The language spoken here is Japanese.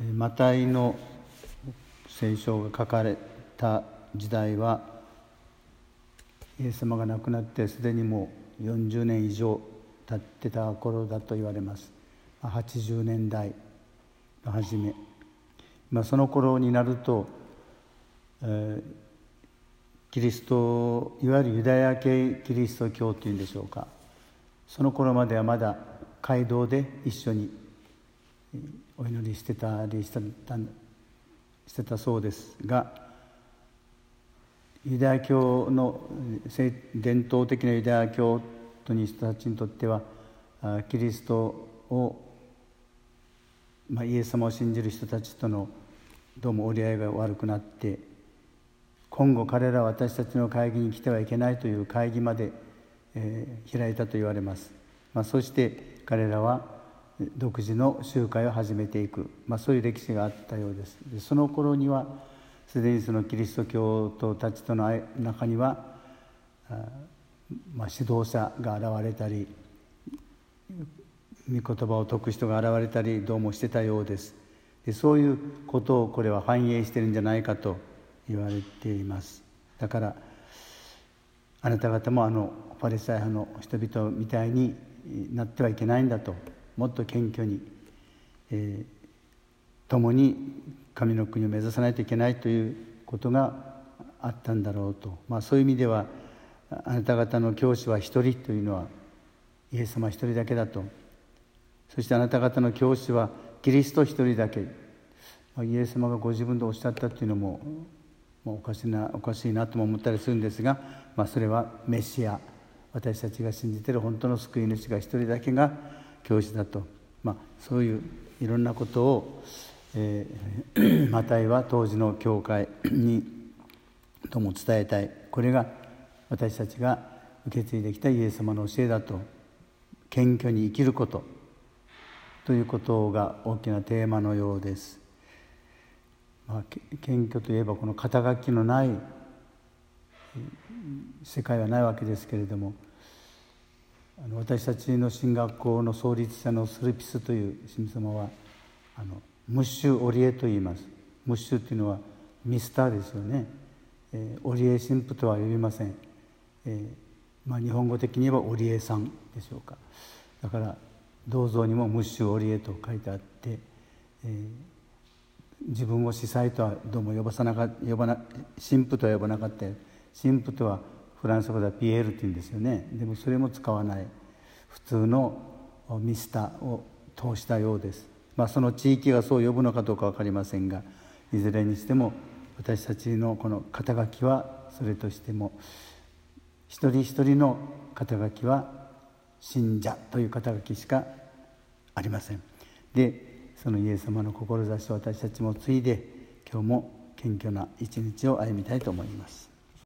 マタイの聖書が書かれた時代はイエス様が亡くなってすでにもう40年以上経ってた頃だと言われます。80年代の初め、まあ、その頃になると、えー、キリストいわゆるユダヤ系キリスト教というんでしょうか。その頃まではまだ街道で一緒にお祈りしてたりしてたしてたそうですがユダヤ教の伝統的なユダヤ教徒に人たちにとってはキリストを、まあ、イエス様を信じる人たちとのどうも折り合いが悪くなって今後彼らは私たちの会議に来てはいけないという会議まで、えー、開いたと言われます、まあ、そして彼らは独自の集会を始めていく、まあ、そういう歴史があったようです。でその頃にはすでにそのキリスト教徒たちとの中にはまあ、指導者が現れたり御言葉を説く人が現れたりどうもしてたようです。でそういうことをこれは反映してるんじゃないかと言われています。だからあなた方もあのパレスタイ派の人々みたいになってはいけないんだと。もっと謙虚に、えー、共に神の国を目指さないといけないということがあったんだろうと、まあ、そういう意味ではあなた方の教師は一人というのはイエス様一人だけだと。そしてあなた方の教師はキリスト一人だけ。イエス様がご自分でおっしゃったっていうのもおかしなおかしいなとも思ったりするんですが、まあ、それはメシア。私たちが信じてる本当の救い主が一人だけが教師だと、まあ、そういういろんなことを、えー、マタイは当時の教会にとも伝えたいこれが私たちが受け継いできたイエス様の教えだと謙虚に生きることということが大きなテーマのようです。まあ、謙虚といえばこの肩書きのない世界はないわけですけれどもあの私たちの進学校の創立者のスルピスという神様はあのムッシュ・オリエと言います。ムッシュというのはミスターですよね、えー、オリエ神父とは呼びません、えーまあ、日本語的に言えばオリエさんでしょうか。だから銅像にもムッシュ・オリエと書いてあって、えー、自分を司祭とはどうも呼ばさなか呼ばな神父とは呼ばなかった神父とはフランス語ではピエールって言うんですよね。でもそれも使わない。普通のミスターを通したようです、まあ、その地域がそう呼ぶのかどうか分かりませんがいずれにしても私たちのこの肩書きはそれとしても一人一人の肩書きは信者という肩書きしかありません。でそのイエス様の志を私たちも継いで今日も謙虚な一日を歩みたいと思います。